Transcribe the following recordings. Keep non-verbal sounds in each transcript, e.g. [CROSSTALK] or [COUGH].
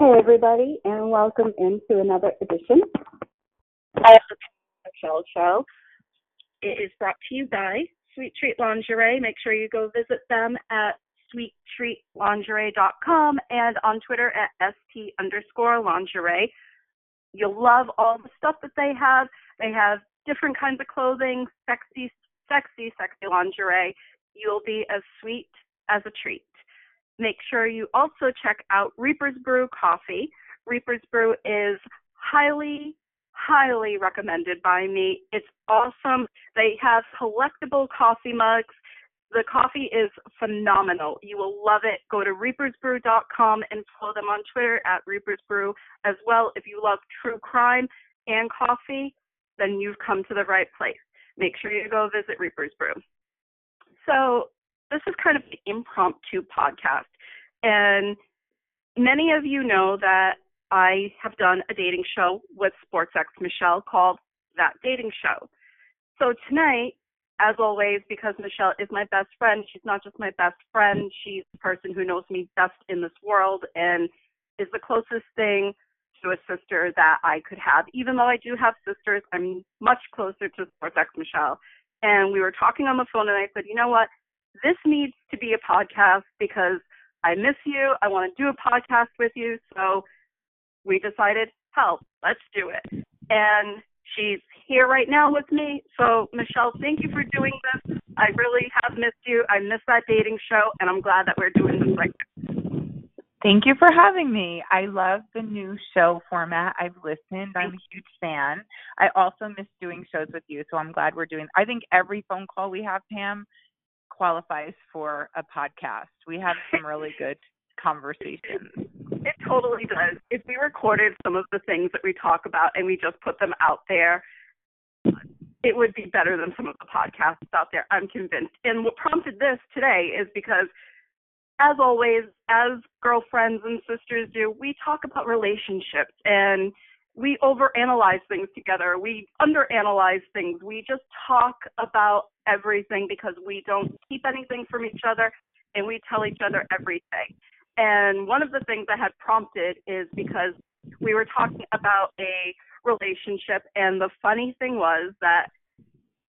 Hey, everybody, and welcome into another edition of the Michelle Show. It is brought to you by Sweet Treat Lingerie. Make sure you go visit them at sweettreatlingerie.com and on Twitter at st underscore lingerie. You'll love all the stuff that they have. They have different kinds of clothing, sexy, sexy, sexy lingerie. You'll be as sweet as a treat. Make sure you also check out Reaper's Brew Coffee. Reaper's Brew is highly, highly recommended by me. It's awesome. They have collectible coffee mugs. The coffee is phenomenal. You will love it. Go to reapersbrew.com and follow them on Twitter at reapersbrew as well. If you love true crime and coffee, then you've come to the right place. Make sure you go visit Reaper's Brew. So this is kind of an impromptu podcast. And many of you know that I have done a dating show with SportsX Michelle called That Dating Show. So tonight, as always, because Michelle is my best friend, she's not just my best friend, she's the person who knows me best in this world and is the closest thing to a sister that I could have. Even though I do have sisters, I'm much closer to SportsX Michelle. And we were talking on the phone, and I said, you know what? This needs to be a podcast because I miss you. I want to do a podcast with you. So we decided, hell, let's do it. And she's here right now with me. So, Michelle, thank you for doing this. I really have missed you. I miss that dating show, and I'm glad that we're doing this right now. Thank you for having me. I love the new show format. I've listened. I'm a huge fan. I also miss doing shows with you, so I'm glad we're doing. I think every phone call we have, Pam, qualifies for a podcast. We have some really good conversations. It totally does. If we recorded some of the things that we talk about and we just put them out there, it would be better than some of the podcasts out there, I'm convinced. And what prompted this today is because as always, as girlfriends and sisters do, we talk about relationships and we overanalyze things together. We underanalyze things. We just talk about everything because we don't keep anything from each other and we tell each other everything. And one of the things that had prompted is because we were talking about a relationship and the funny thing was that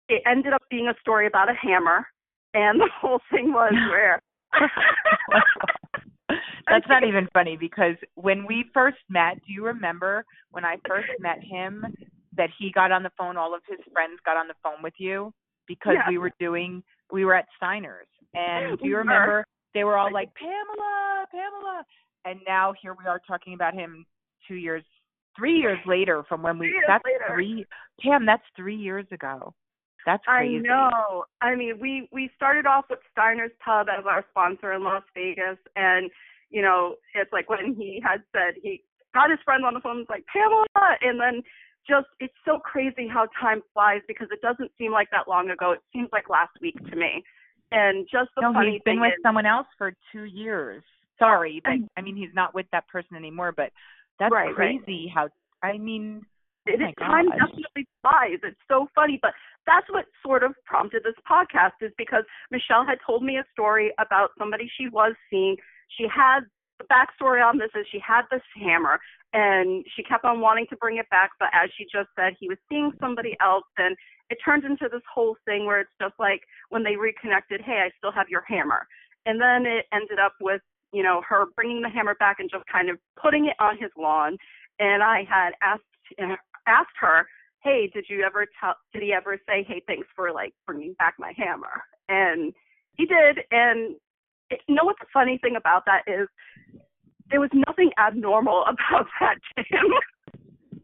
it ended up being a story about a hammer and [LAUGHS] the whole thing was [LAUGHS] where That's not even funny because when we first met, do you remember when I first met him that he got on the phone, all of his friends got on the phone with you because Yeah. we were doing we were at Steiner's. And do you remember they were all like, Pamela, Pamela and now here we are talking about him two years three years later from when we that's later. three Pam, that's three years ago. That's I crazy. know. I mean, we we started off with Steiner's Pub as our sponsor in Las Vegas, and you know, it's like when he had said he got his friend on the phone, was like Pamela, and then just it's so crazy how time flies because it doesn't seem like that long ago. It seems like last week to me. And just the no, funny he's been thing with is, someone else for two years. Sorry, but I mean he's not with that person anymore. But that's Right, right. crazy. How I mean, oh it, Oh time gosh. definitely flies. It's so funny, but that's what sort of prompted this podcast is because Michelle had told me a story about somebody she was seeing. She had the backstory on this is she had this hammer and she kept on wanting to bring it back, but as she just said, he was seeing somebody else and it turned into this whole thing where it's just like when they reconnected, hey, I still have your hammer. And then it ended up with, you know, her bringing the hammer back and just kind of putting it on his lawn. And I had asked asked her, "Hey, did you ever tell? Did he ever say, hey, thanks for like bringing back my hammer?" And he did. And it, you know what the funny thing about that is, there was nothing abnormal [LAUGHS] about that to him.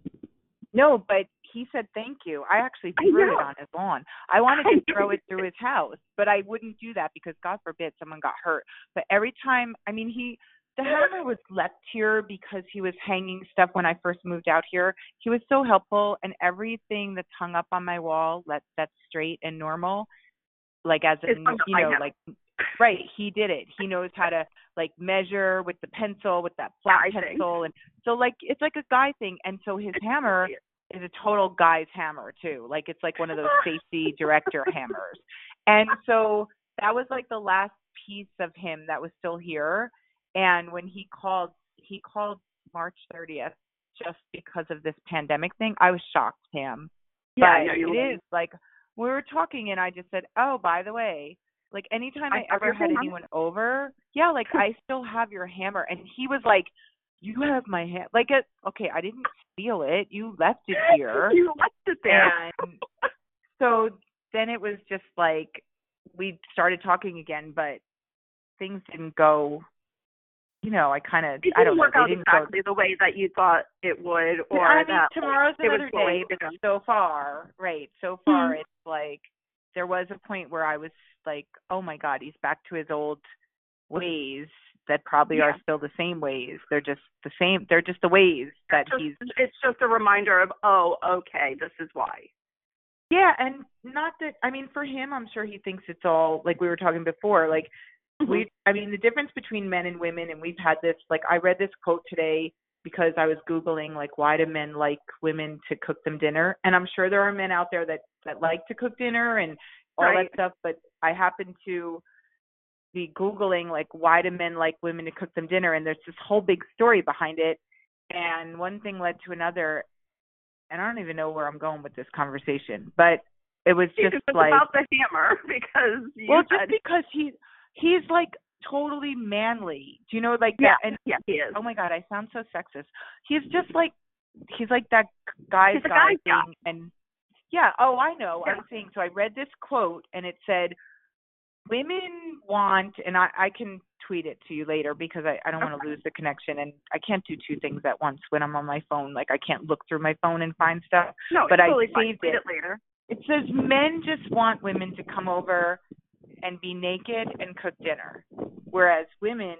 no, but he said thank you. I actually I threw it on his lawn. I wanted [LAUGHS] to throw it through his house, but I wouldn't do that because God forbid someone got hurt. But every time, I mean, he the [LAUGHS] hammer was left here because he was hanging stuff when I first moved out here. He was so helpful, and everything that's hung up on my wall that that's straight and normal, like as in you know, like right, he did it. He knows how to like measure with the pencil, with that flat Guy thing. pencil, and so like it's like a guy thing. And so his hammer is a total guy's hammer too. Like it's like one of those [LAUGHS] safety director hammers. And so that was like the last piece of him that was still here. And when he called, he called March 30th just because of this pandemic thing. I was shocked, Pam. Yeah, but you it is like we were talking and I just said, "Oh, by the way, like anytime I I, ever had hammer." anyone over, yeah, like I still have your hammer." And he was like, "You have my hand." Like it okay, I didn't steal it. You left it [LAUGHS] here. You left it there. And so then it was just like we started talking again, but things didn't go you know, I kind of I don't know, work they out didn't exactly the way that you thought it would, or I mean, that tomorrow's it was another day, but so far, right, so far Mhm. it's like there was a point where I was like, "Oh my god, he's back to his old ways that probably Yeah. are still the same ways. They're just the same. They're just the ways that Just- he's it's just a reminder of, oh, okay, this is why. Yeah, and not that I mean for him I'm sure he thinks it's all like we were talking before, like Mm-hmm. we I mean the difference between men and women and we've had this like I read this quote today because I was googling like why do men like women to cook them dinner? And I'm sure there are men out there that that like to cook dinner and all Right. that stuff but I happen to be googling like why do men like women to cook them dinner? And there's this whole big story behind it. And one thing led to another. And I don't even know where I'm going with this conversation but it was just like about the hammer [LAUGHS] because you well just because he he's like totally manly do you know like yeah, that and yeah, he is. oh my god i sound so sexist he's just like he's like that guy's guy guy. thing and yeah oh i know Yeah. i'm saying so i read this quote and it said women want and i i can tweet it to you later because i i don't want to lose the connection and i can't do two things at once when i'm on my phone like i can't look through my phone and find stuff no, but I totally saved it. it later. it says men just want women to come over and be naked and cook dinner. Whereas women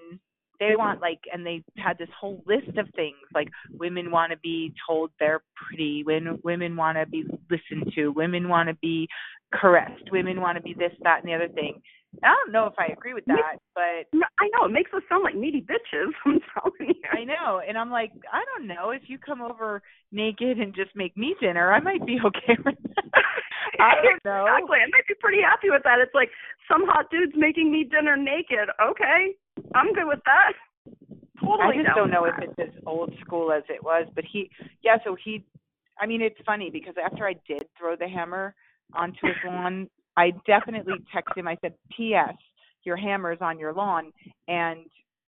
they want like and they had this whole list of things like women want to be told they're pretty when women want to be listened to women want to be caressed women want to be this that and the other thing i don't know if i agree with that but No, I know it makes us sound like needy bitches. [LAUGHS] I'm telling you. I know, and I'm like, I don't know. If you come over naked and just make me dinner, I might be [LAUGHS] okay with that. [LAUGHS] I don't know. Exactly. I might be pretty happy with that. It's like some hot dude's making me dinner naked. Okay, I'm good with that. Totally. I just don't know if it's as old school as it was, but he, yeah. So he, I mean, it's funny because after I did throw the hammer onto his lawn, I definitely texted him. I said, "P.S. Your hammer's on your lawn," and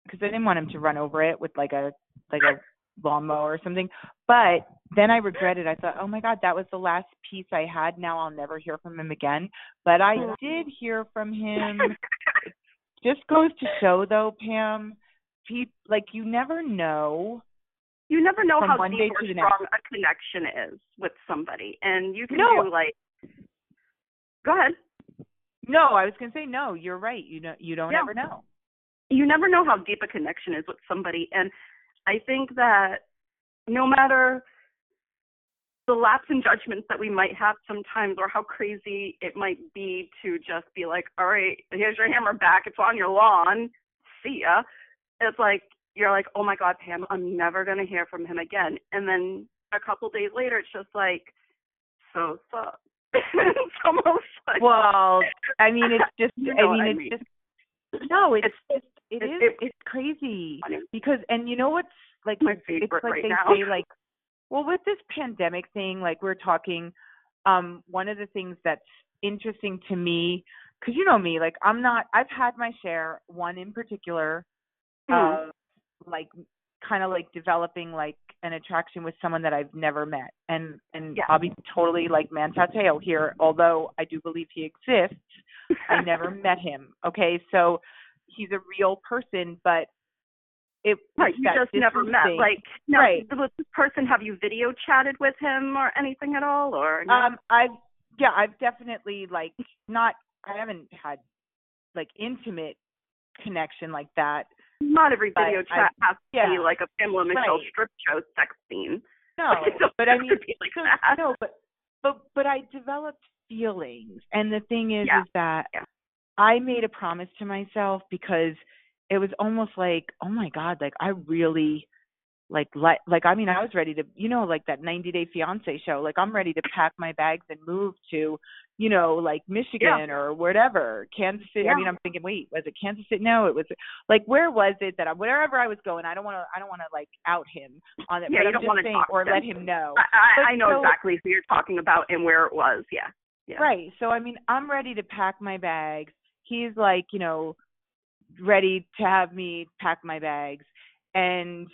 because I didn't want him to run over it with like a like a lawnmower or something. But then I regretted. I thought, "Oh my God, that was the last piece I had. Now I'll never hear from him again." But I did hear from him. [LAUGHS] just goes to show, though, Pam. Pe- like you never know you never know from how deep or strong a connection is with somebody, and you can No. do like. Go ahead. No, I was gonna say no. You're right. You know, you don't Yeah. ever know. you never know how deep a connection is with somebody and i think that no matter the lapse in judgments that we might have sometimes or how crazy it might be to just be like all right here's your hammer back it's on your lawn see ya it's like you're like oh my god pam i'm never going to hear from him again and then a couple days later it's just like so so it's almost like Well, I mean, it's [LAUGHS] just. You know I mean, I it's mean. just. No, it's It's- just. It it's- it- it's crazy funny. because, and you know what's like my it's favorite like right they now say like well with this pandemic thing like we're talking um one of the things that's interesting to me because you know me like i'm not i've had my share one in particular Hmm. of like kind of like developing like an attraction with someone that I've never met. And and Yeah. I'll be totally like Manti Te'o here, although I do believe he exists. I [LAUGHS] never met him. Okay, so he's a real person, but it Right, you just never met. Like, now, Right. does this person have you video chatted with him or anything at all, or no? Um, I've yeah, I've definitely like not. I haven't had like intimate connection like that. Not every but video I- chat has to yeah. be like a Pamela Michelle Right. strip show sex scene. No, but I mean, like so- no, but but but I developed feelings, and the thing is, Yeah. is that Yeah. I made a promise to myself because it was almost like, oh my god, like I really like like like I mean I was ready to you know like that 90 day fiance show like I'm ready to pack my bags and move to you know like Michigan Yeah. or whatever Kansas City I mean I'm thinking wait was it Kansas City no it was like where was it that I wherever I was going I don't want to I don't want to like out him on it Yeah, but you don't wanna saying talk or to let him. him know I, I, I know so- exactly who you're talking about and where it was. Yeah. Yeah. Right. So I mean, I'm ready to pack my bags. He's like, you know, ready to have me pack my bags. And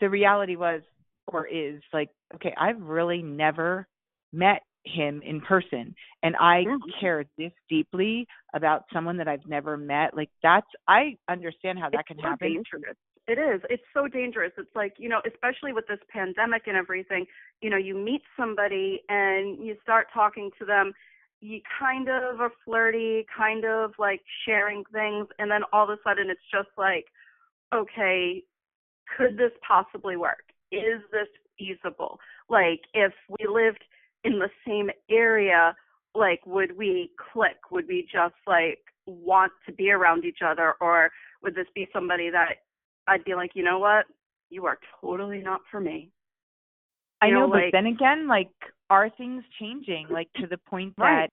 the reality was or is like, okay, I've really never met him in person and I care this deeply about someone that I've never met. Like that's I understand how that it's can so happen. dangerous. It is. It's so dangerous. It's like, you know, especially with this pandemic and everything, you know, you meet somebody and you start talking to them, you kind of are flirty, kind of like sharing things, and then all of a sudden it's just like, okay, could this possibly work? Is this feasible? Like, if we lived in the same area, like, would we click? Would we just like want to be around each other, or would this be somebody that I'd be like, you know what, you are totally not for me? I You know, know, but then again, like, are things changing? Like to the point Right.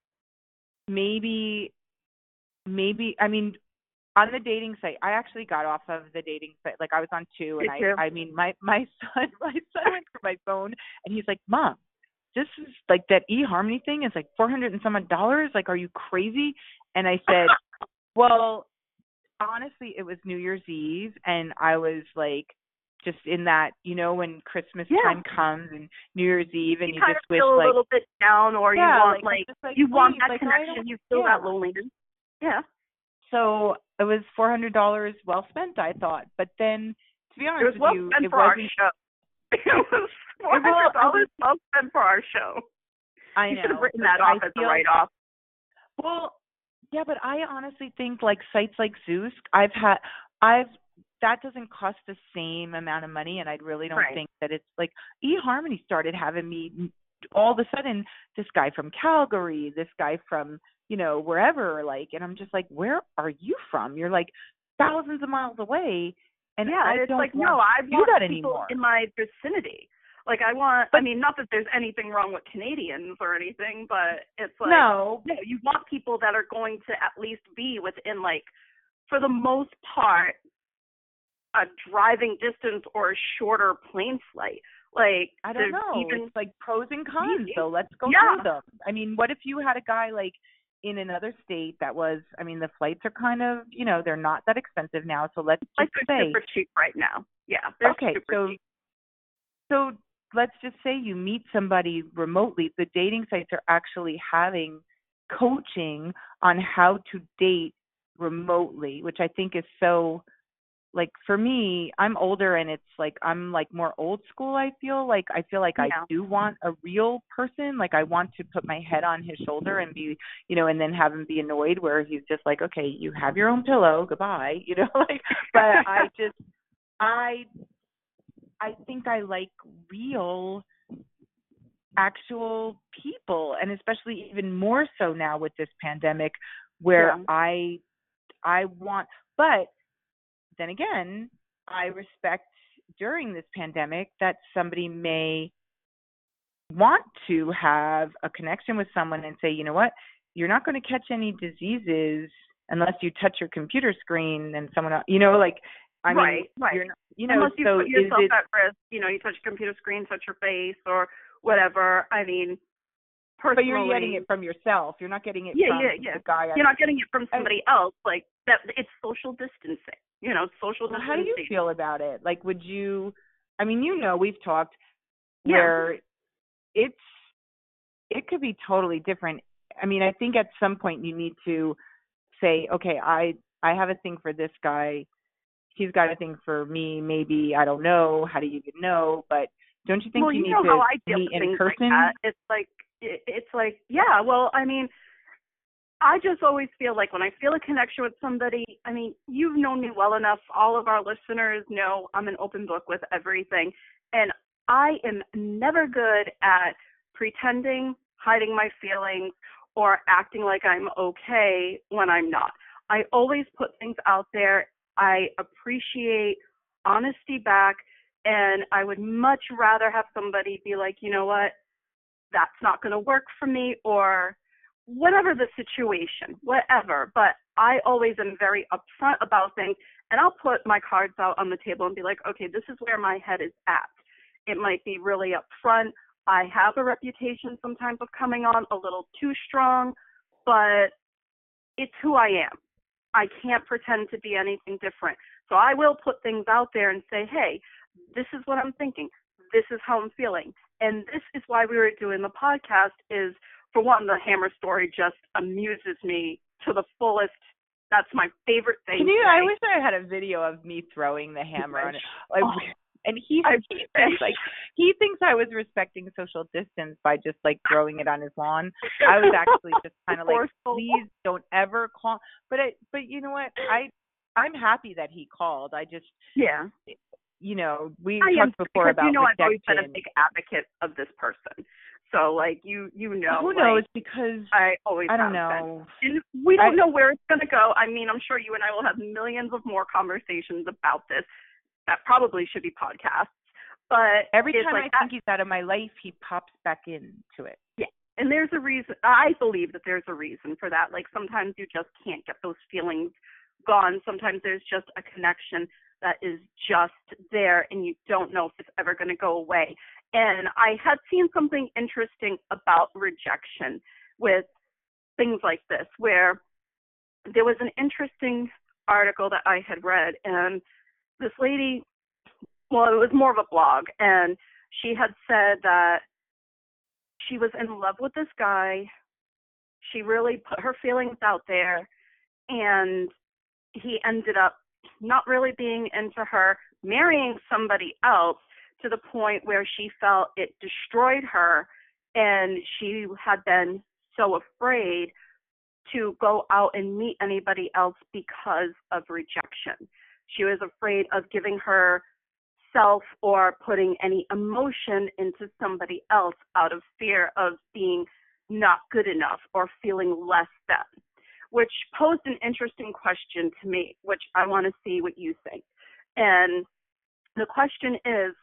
that maybe, maybe, I mean, on the dating site, I actually got off of the dating site. Like I was on two, and? I, I mean, my my [LAUGHS] son, my son went through my phone, and he's like, "Mom, this is like that eHarmony thing is like four hundred and some odd dollars. Like, are you crazy?" And I said, [LAUGHS] "Well, honestly, it was New Year's Eve, and I was like." Just in that, you know, when Christmas Yeah. time comes and New Year's Eve, and you, you, kind just of wish feel like a little bit down, or yeah, you want like, like, like you want that like, connection, you feel yeah. that loneliness. Yeah. So it was four hundred dollars well spent, I thought. But then, to be honest It was with well you, spent it for our show. [LAUGHS] It was four Well, dollars well spent for our show. I you know. should have written that off I as a write off. Well, yeah, but I honestly think like sites like Zoosk, I've had, I've that doesn't cost the same amount of money, and I really don't Right. think that it's like eHarmony started having me all of a sudden this guy from Calgary, this guy from you know wherever, like, and I'm just like, where are you from? You're like thousands of miles away, and yeah, I it's don't like want no, I to do that people anymore. in my vicinity. Like I want. I mean, not that there's anything wrong with Canadians or anything, but it's like no, no, you want people that are going to at least be within like, for the most part, a driving distance or a shorter plane flight. Like I don't know. Even it's like pros and cons, Yeah. so let's go Yeah. through them. I mean, what if you had a guy like in another state that was I mean, the flights are kind of you know, they're not that expensive now, so let's just they're say super cheap right now. Yeah, Okay, so cheap. so let's just say you meet somebody remotely. The dating sites are actually having coaching on how to date remotely, which I think is so like for me, I'm older and it's like I'm like more old school I feel. Like I feel like I do want a real person. Like I want to put my head on his shoulder and be you know and then have him be annoyed where he's just like okay you have your own pillow. Goodbye. [LAUGHS] You know like but I [LAUGHS] just I I think I like real actual people and especially even more so now with this pandemic where Yeah. I I want but then again, I respect during this pandemic that somebody may want to have a connection with someone and say, you know what, you're not going to catch any diseases unless you touch your computer screen and someone else, you know, like I mean, Right, right. you're not, you know, Unless you so put yourself it at risk, you know, you touch your computer screen, touch your face, or whatever. I mean, personally, but you're getting it from yourself. You're not getting it Yeah, from yeah, yeah. the guy. You're not getting it from somebody else. Like that, it's social distancing. You know, social Well, distancing. how do you feel about it? Like, would you? I mean, you know, we've talked Yeah. where it's it could be totally different. I mean, I think at some point you need to say, okay, I I have a thing for this guy. He's got a thing for me. Maybe I don't know. How do you even know? But don't you think well, you you need know to how I deal meet in person? like. It's like it, it's like yeah. Well, I mean, I just always feel like when I feel a connection with somebody. I mean, you've known me well enough. All of our listeners know I'm an open book with everything, and I am never good at pretending, hiding my feelings, or acting like I'm okay when I'm not. I always put things out there. I appreciate honesty back And I would much rather have somebody be like, you know what, that's not going to work for me, or whatever the situation, whatever. But I always am very upfront about things, and I'll put my cards out on the table and be like, okay, this is where my head is at. It might be really upfront. I have a reputation sometimes of coming on a little too strong, but it's who I am. I can't pretend to be anything different. So I will put things out there and say, hey, this is what I'm thinking. This is how I'm feeling. And this is why we were doing the podcast is for one, the hammer story just amuses me to the fullest. That's my favorite thing. Can you, I wish I had a video of me throwing the hammer on it. [LAUGHS] Oh, like, oh, and he he thinks like [LAUGHS] he thinks I was respecting social distance by just like throwing it on his lawn. I was actually just [LAUGHS] kind of like, please don't ever call. But I, but you know what? I I'm happy that he called. I just yeah. You know, we I talked before about you know rejection. I've always been a big advocate of this person. So like you you know who like, knows because I always I don't know. Been. And we don't I, know where it's gonna go. I mean, I'm sure you and I will have millions of more conversations about this. That probably should be podcasts. But every time like, I think he's out of my life, he pops back into it. Yeah. And there's a reason I believe that there's a reason for that. Like sometimes you just can't get those feelings gone. Sometimes there's just a connection that is just there and you don't know if it's ever going to go away. And I had seen something interesting about rejection with things like this, where there was an interesting article that I had read, and this lady, well, it was more of a blog, and she had said that she was in love with this guy. She really put her feelings out there, and he ended up not really being into her, marrying somebody else to the point where she felt it destroyed her and she had been so afraid to go out and meet anybody else because of rejection. She was afraid of giving herself or putting any emotion into somebody else out of fear of being not good enough or feeling less than, which posed an interesting question to me, which I want to see what you think. And the question is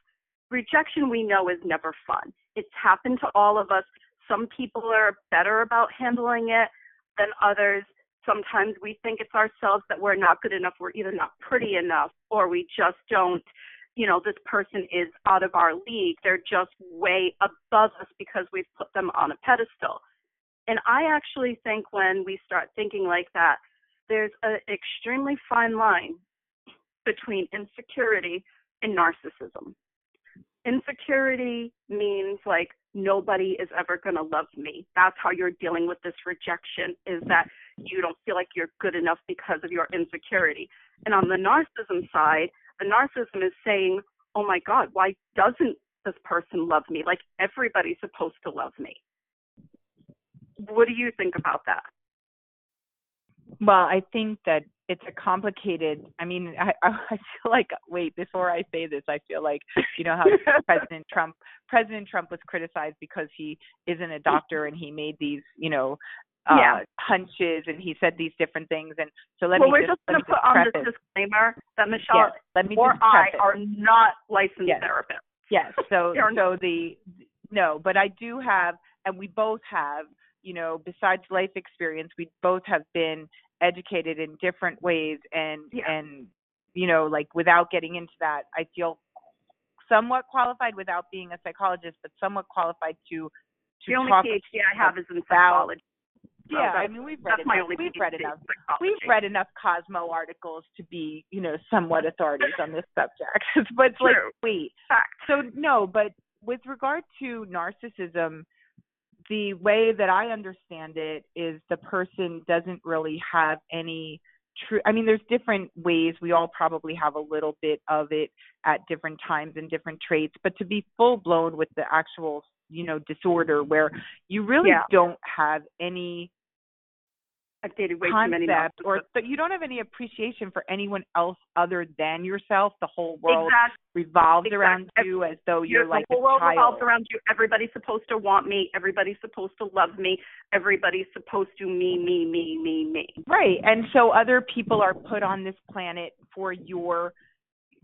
rejection we know is never fun. It's happened to all of us. Some people are better about handling it than others. Sometimes we think it's ourselves that we're not good enough, we're either not pretty enough, or we just don't, you know, this person is out of our league. They're just way above us because we've put them on a pedestal. And I actually think when we start thinking like that, there's an extremely fine line between insecurity and narcissism insecurity means like nobody is ever going to love me. That's how you're dealing with this rejection is that you don't feel like you're good enough because of your insecurity. And on the narcissism side, the narcissism is saying, "Oh my god, why doesn't this person love me? Like everybody's supposed to love me." What do you think about that? Well, I think that it's a complicated i mean i [LAUGHS] i feel like wait before i say this i feel like you know how [LAUGHS] president trump president trump was criticized because he isn't a doctor and he made these you know uh yeah. hunches and he said these different things and so let well, me we're just, going to put on this disclaimer that michelle yes, let me or i are not licensed yes. therapists yes so [LAUGHS] so the no but i do have and we both have you know besides life experience we both have been educated in different ways and yeah. and you know like without getting into that i feel somewhat qualified without being a psychologist but somewhat qualified to to the only talk PhD I have is in psychology. yeah, I mean we've read enough, we've read enough psychology. we've read enough Cosmo articles to be, you know, somewhat authorities on this subject. [LAUGHS] but it's like wait. Fact. So no, but with regard to narcissism, the way that I understand it is the person doesn't really have any true I mean there's different ways we all probably have a little bit of it at different times and different traits but to be full blown with the actual you know disorder where you really yeah. don't have any I've dated way concept too many or but you don't have any appreciation for anyone else other than yourself. The whole world exactly. revolves exactly. around you as though you're, you're like the whole world child. revolves around you. Everybody's supposed to want me. Everybody's supposed to love me. Everybody's supposed to me, me, me, me, me. Right. And so other people are put on this planet for your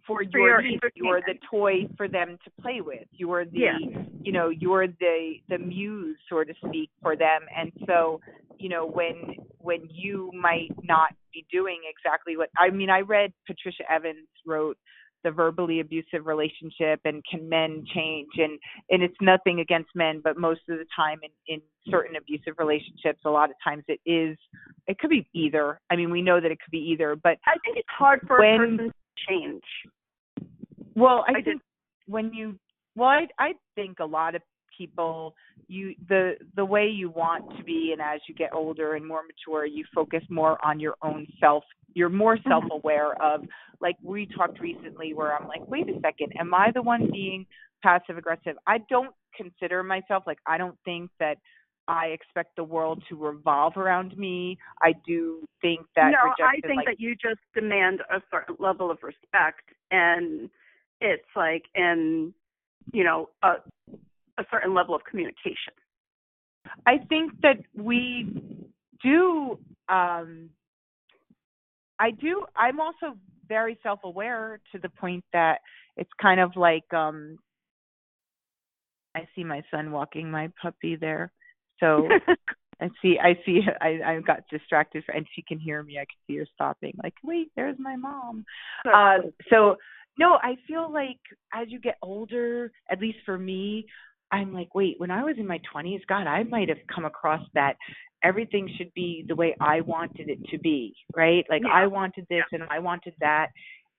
for For your your. You're the toy for them to play with. You're the Yeah. you know you're the the muse so to speak for them and so you know when when you might not be doing exactly what i mean i read patricia evans wrote the verbally abusive relationship and can men change and and it's nothing against men but most of the time in in certain abusive relationships a lot of times it is it could be either i mean we know that it could be either but I think it's hard for When- a person to change. Well, I, I think when you well, I I think a lot of people you the the way you want to be and as you get older and more mature you focus more on your own self. You're more Mm-hmm. self aware of like we talked recently where I'm like wait a second am I the one being passive aggressive I don't consider myself like I don't think that I expect the world to revolve around me. I do think that no, I think like, that you just demand a certain level of respect, and it's like in you know a a certain level of communication. I think that we do um I do I'm also very self-aware to the point that it's kind of like um I see my son walking my puppy there. So [LAUGHS] I see I see I I got distracted and she can hear me. I can see her stopping like, "Wait, there's my mom." Uh, so no, I feel like as you get older, at least for me, I'm like, wait, when I was in my 20s, God, I might have come across that everything should be the way I wanted it to be, right? Like Yeah. I wanted this and I wanted that.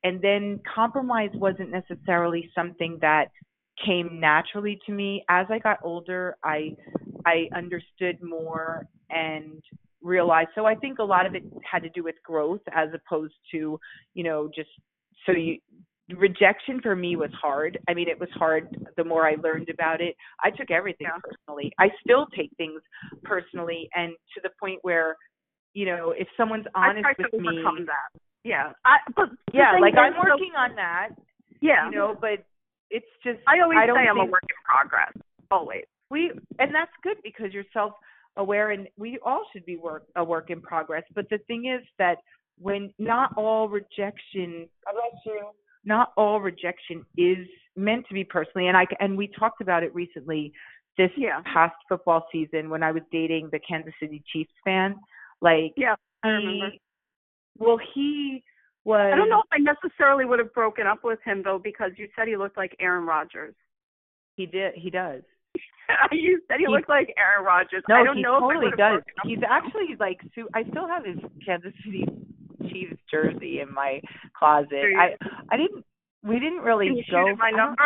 And then compromise wasn't necessarily something that came naturally to me. As I got older, I I understood more and realized. So I think a lot of it had to do with growth as opposed to, you know, just so you rejection for me was hard. I mean, it was hard the more I learned about it. I took everything Yeah. personally. I still take things personally and to the point where, you know, if someone's I honest try to with me, overcome that. Yeah, I, but yeah, like I'm so- working on that, Yeah, you know, but it's just I always I don't say I'm a work in progress. Always. we and that's good because you're self aware and we all should be work a work in progress but the thing is that when not all rejection not all rejection is meant to be personally and i and we talked about it recently this Yeah. past football season when i was dating the kansas city chiefs fan like Yeah, I he remember. well he was I don't know if I necessarily would have broken up with him though because you said he looked like Aaron Rodgers. he did he does [LAUGHS] you said he, He- looked like Aaron Rodgers. No, I don't he know totally if I would does. He's actually like su- I still have his Kansas City Chiefs jersey in my closet. I I didn't we didn't really Can you go my number?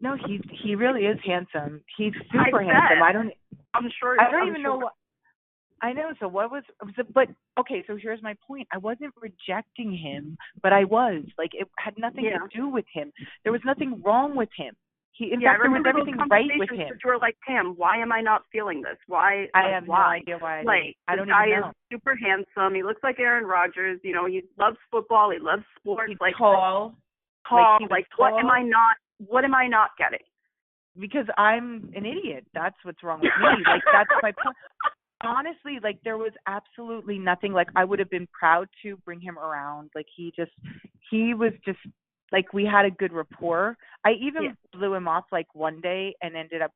No, he's he really is handsome. He's super bet. handsome. I don't I'm sure. I don't I'm even sure. know what I know. So what was, but okay, so here's my point. I wasn't rejecting him, but I was. Like it had nothing Yeah. to do with him. There was nothing wrong with him. He in yeah, fact there was everything right with him. You were like, Pam, why am I not feeling this? Why? I like, have no idea why I Like. I this don't guy even know. is super handsome. He looks like Aaron Rodgers. You know, he loves football. He loves sports. He's like tall. tall. was Like, what am. I not? What am I not getting? because I'm an idiot. That's what's wrong with me. [LAUGHS] like that's my point. Honestly, like there was absolutely nothing. Like I would have been proud to bring him around. Like he just, he was just like we had a good rapport. I even Yeah. blew him off like one day and ended up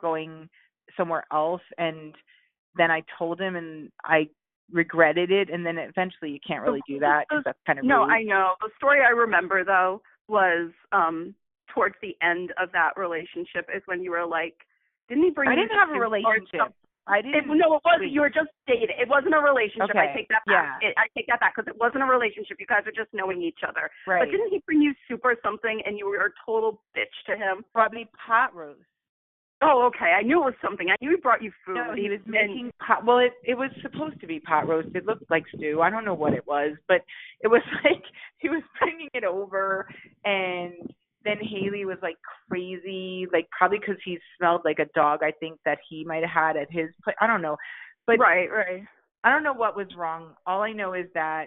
going somewhere else. And then I told him, and I regretted it. And then eventually, you can't really do that because that's kind of No, rude. I know. The story I remember though was um towards the end of that relationship is when you were like, didn't he bring? I didn't have a relationship. I didn't. no, it wasn't. You were just dating. It wasn't a relationship. I take that back. yeah. It, I take that back because it wasn't a relationship. You guys were just knowing each other. right. But didn't he bring you soup or something, and you were a total bitch to him? me pot roast. Oh, okay. I knew it was something. I knew he brought you food. No, he was making pot. Well, it it was supposed to be pot roast. It looked like stew. I don't know what it was, but it was [LAUGHS] like he was bringing it over, and then Haley was like crazy, like probably because he smelled like a dog. I think that he might have had at his place. I don't know, but right, right. I don't know what was wrong. All I know is that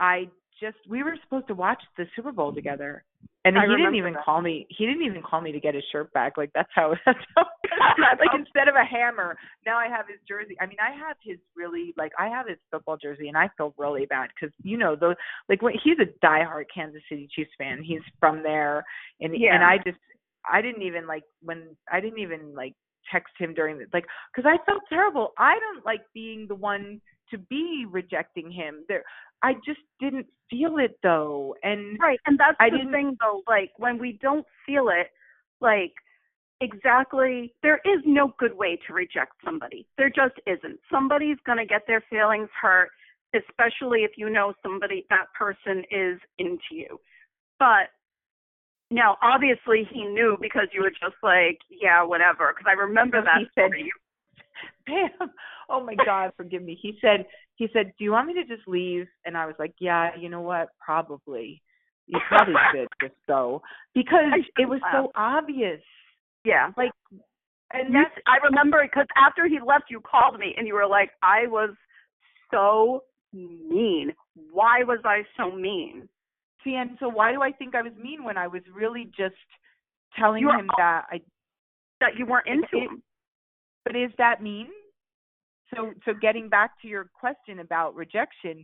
I just we were supposed to watch the Super Bowl together. And I he didn't even that. call me. He didn't even call me to get his shirt back. Like that's how. [LAUGHS] That's how. [LAUGHS] like instead of a hammer, now I have his jersey. I mean, I have his really like I have his football jersey, and I feel really bad because you know those like when he's a diehard Kansas City Chiefs fan. He's from there, and Yeah. and I just I didn't even like when I didn't even like text him during the like because I felt terrible. I don't like being the one to be rejecting him. There, I just didn't feel it though, and Right, and that's I the didn't- thing though, like when we don't feel it, like exactly there is no good way to reject somebody. There just isn't. Somebody's gonna get their feelings hurt, especially if you know somebody that person is into you. But now obviously he knew because you were just like, yeah, whatever. Because I remember that he said- story. [LAUGHS] Pam, oh my God, forgive me. He said, he said, do you want me to just leave? And I was like, yeah, you know what? Probably. You probably [LAUGHS] should just go because it was so obvious. Yeah. Like, and You, that's I remember because after he left, you called me and you were like, I was so mean. Why was I so mean? see, and so why do I think I was mean when I was really just telling You were- him that I? That you weren't into It- him. But is that mean? So, so getting back to your question about rejection,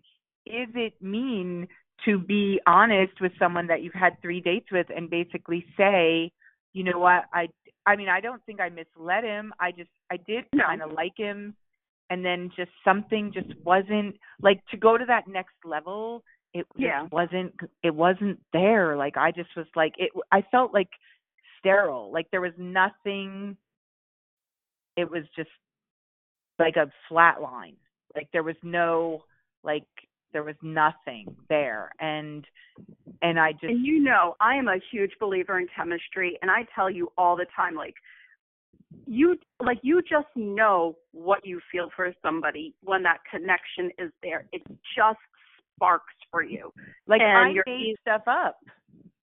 is it mean to be honest with someone that you've had three dates with and basically say, you know what, I, I mean, I don't think I misled him. I just, I did kind of like him, and then just something just wasn't like to go to that next level. It just Yeah. wasn't. It wasn't there. Like I just was like it. I felt like sterile. Like there was nothing. It was just like a flat line. Like there was no like there was nothing there and and I just And you know, I am a huge believer in chemistry, and I tell you all the time, like, you like you just know what you feel for somebody when that connection is there. It just sparks for you. like and I you're made stuff up.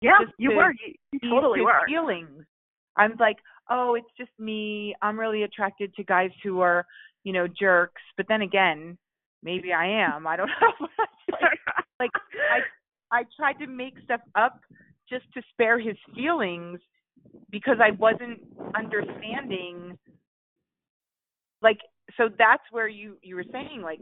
Yeah, you to were. You, you totally were. feelings. I'm like, oh, it's just me. I'm really attracted to guys who are, you know, jerks. But then again, maybe I am. I don't [LAUGHS] know. [LAUGHS] like I I tried to make stuff up just to spare his feelings because I wasn't understanding like so that's where you you were saying like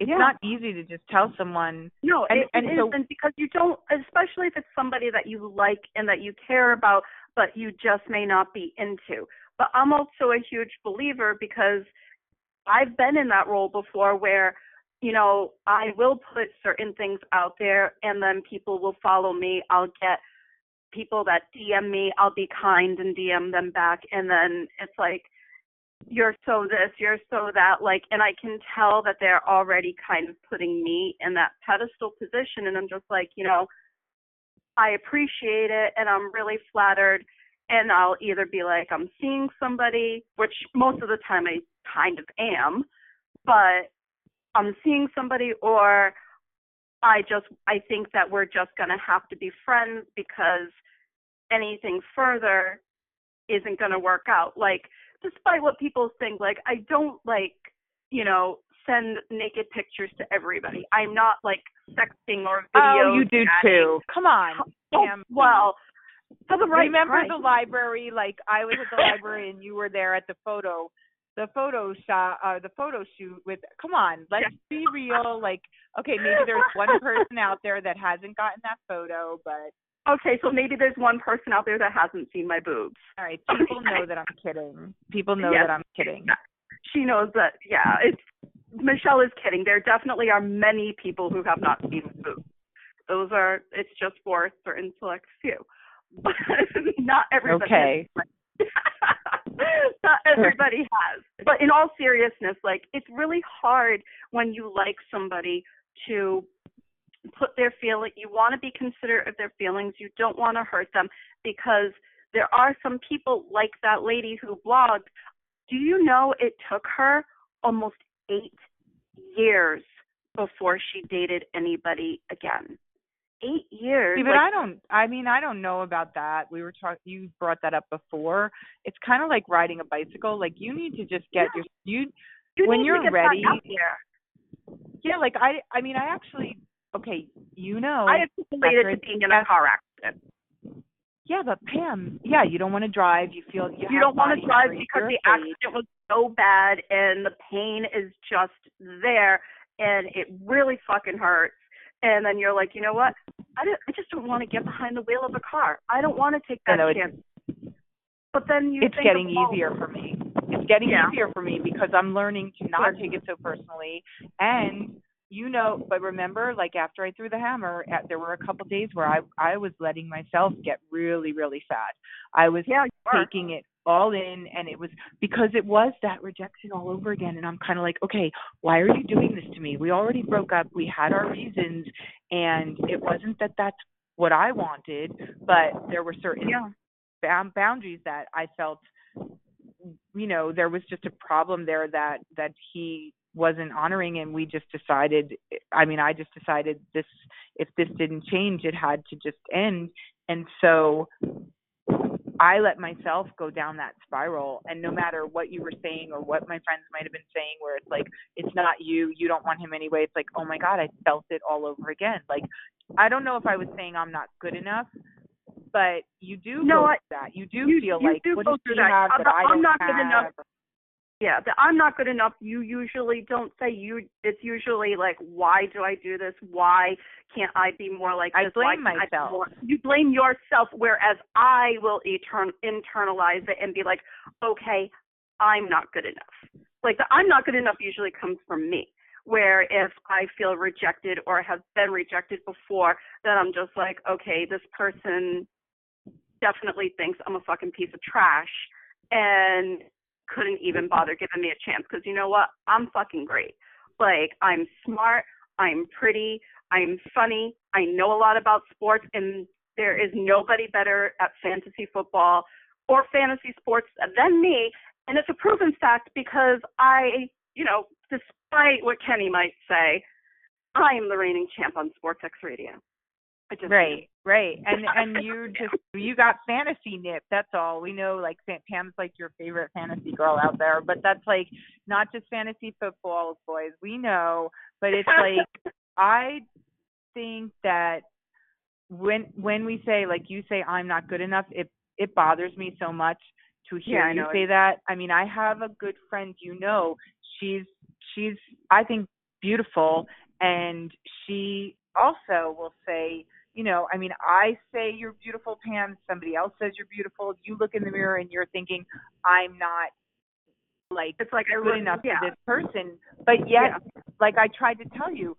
it's Yeah. not easy to just tell someone No, And- it, and it so- isn't because you don't, especially if it's somebody that you like and that you care about, but you just may not be into. But I'm also a huge believer because I've been in that role before where, you know, I will put certain things out there and then people will follow me. I'll get people that DM me, I'll be kind and DM them back. And then it's like, you're so this, you're so that, like, and I can tell that they're already kind of putting me in that pedestal position, and I'm just like, you know, I appreciate it, and I'm really flattered, and I'll either be like, I'm seeing somebody, which most of the time I kind of am, but I'm seeing somebody, or I just, I think that we're just gonna have to be friends because anything further isn't going to work out. Like, despite what people think, like, I don't like, you know, send naked pictures to everybody. I'm not like sexting or video. oh you do chatting. too come on Oh, well, for the right remember price. the library like i was at the [LAUGHS] library and you were there at the photo the photo shot uh the photo shoot with come on let's be real like okay maybe there's one [LAUGHS] person out there that hasn't gotten that photo but Okay, so maybe there's one person out there that hasn't seen my boobs. all right [LAUGHS] people know that i'm kidding people know Yes. that i'm kidding She knows that. Yeah, it's Michelle is kidding. There definitely are many people who have not seen boobs. Those are. It's just for a certain select few, but [LAUGHS] not everybody. okay [LAUGHS] not everybody has. But in all seriousness, like it's really hard when you like somebody to put their feeling you want to be considerate of their feelings, you don't want to hurt them because there are some people like that lady who blogged. Do you know it took her almost 8 years before she dated anybody again? 8 years. See, but like, I don't. I mean, I don't know about that. We were talking. You brought that up before. It's kind of like riding a bicycle. Like you need to just get your you you when you're ready- that out there. yeah like i i mean i actually okay, you know. I after to being in a car accident. Yeah, but Pam, yeah, you don't want to drive. You feel you, You don't want to drive because the accident was so bad and the pain is just there and it really fucking hurts. And then you're like, you know what? I don't, I just don't want to get behind the wheel of a car. I don't want to take that know, chance. But then you it's getting easier for me. It's getting Yeah. easier for me because I'm learning to not take it so personally. And you know, but remember, like after I threw the hammer, at, there were a couple days where I I was letting myself get really really sad. I was Yeah, taking it all in and it was because it was that rejection all over again and I'm kind of like okay why are you doing this to me we already broke up we had our reasons and it wasn't that that's what I wanted but there were certain Yeah. bound boundaries that I felt you know there was just a problem there that that he wasn't honoring and we just decided I mean I just decided this if this didn't change it had to just end. And so I let myself go down that spiral. And no matter what you were saying or what my friends might have been saying where it's like it's not you you don't want him anyway it's like oh my god I felt it all over again. Like I don't know if I was saying I'm not good enough but you do No, go I- through that. You do you- feel you like do what go does through she that. I'm that not- I I'm don't not good enough. Yeah, the I'm not good enough. You usually don't say you. It's usually like, why do I do this? Why can't I be more like I this? Why blame can't I be myself. more- You blame yourself, whereas I will etern- internalize it and be like, okay, I'm not good enough. Like the I'm not good enough usually comes from me. Where if I feel rejected or have been rejected before, then I'm just like, okay, this person definitely thinks I'm a fucking piece of trash and couldn't even bother giving me a chance because you know what? I'm fucking great. Like I'm smart, I'm pretty, I'm funny, I know a lot about sports and there is nobody better at fantasy football or fantasy sports than me and it's a proven fact because I, you know, despite what Kenny might say, I am the reigning champ on Sports X Radio. Right, right. [LAUGHS] And and you just you got fantasy nip, that's all. We know like Pam's like your favorite fantasy girl out there, but that's like not just fantasy football boys. We know, but it's like [LAUGHS] I think that when when we say like you say I'm not good enough, it it bothers me so much to hear Yeah, you say that. I mean, I have a good friend you know. She's she's I think beautiful and she also will say you know, I mean, I say you're beautiful, Pam. Somebody else says you're beautiful. You look in the mirror and you're thinking, I'm not like It's like good enough yeah. for this person. But yet, like I tried to tell you,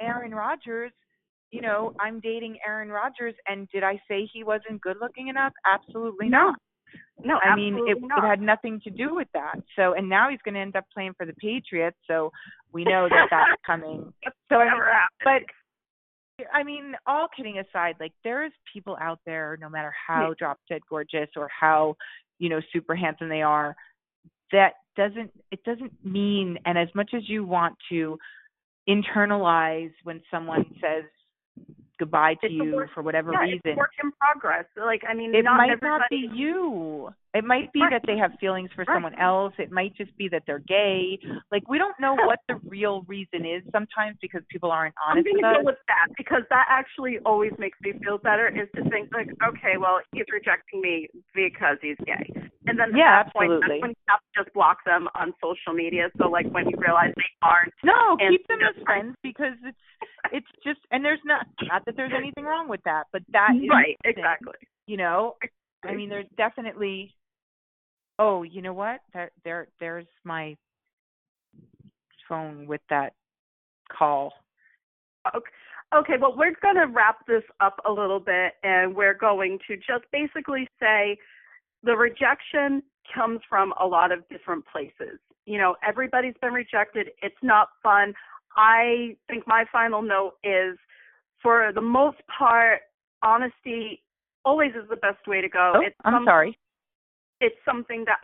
Aaron Rodgers, you know, I'm dating Aaron Rodgers, and did I say he wasn't good looking enough? Absolutely No. not. No, I mean, it, it had nothing to do with that. So, and now he's going to end up playing for the Patriots. So we know that that's [LAUGHS] coming. So, I mean, but I mean, all kidding aside, like there's people out there, no matter how drop dead gorgeous or how, you know, super handsome they are, that doesn't it doesn't mean and as much as you want to internalize when someone says goodbye to It's you work- for whatever yeah, reason it's work in progress. Like I mean, it not might everybody. not be you. It might be Right. that they have feelings for Right. someone else. It might just be that they're gay. Like we don't know what the real reason is sometimes because people aren't I'm honest with gonna go with that because that actually always makes me feel better. Is to think like, okay, well, he's rejecting me because he's gay, and then Yeah, that point, that's when you have to just block them on social media. So like when you realize they aren't, No, keep them as friends because it's it's just and there's not not that there's anything wrong with that, but that is right, exactly. You know, I mean, there's definitely. Oh, you know what? There, there, there's my phone with that call. Okay. Okay, well, we're going to wrap this up a little bit, and we're going to just basically say the rejection comes from a lot of different places. You know, everybody's been rejected. It's not fun. I think my final note is for the most part, honesty always is the best way to go. Oh, it's I'm some- sorry. It's something that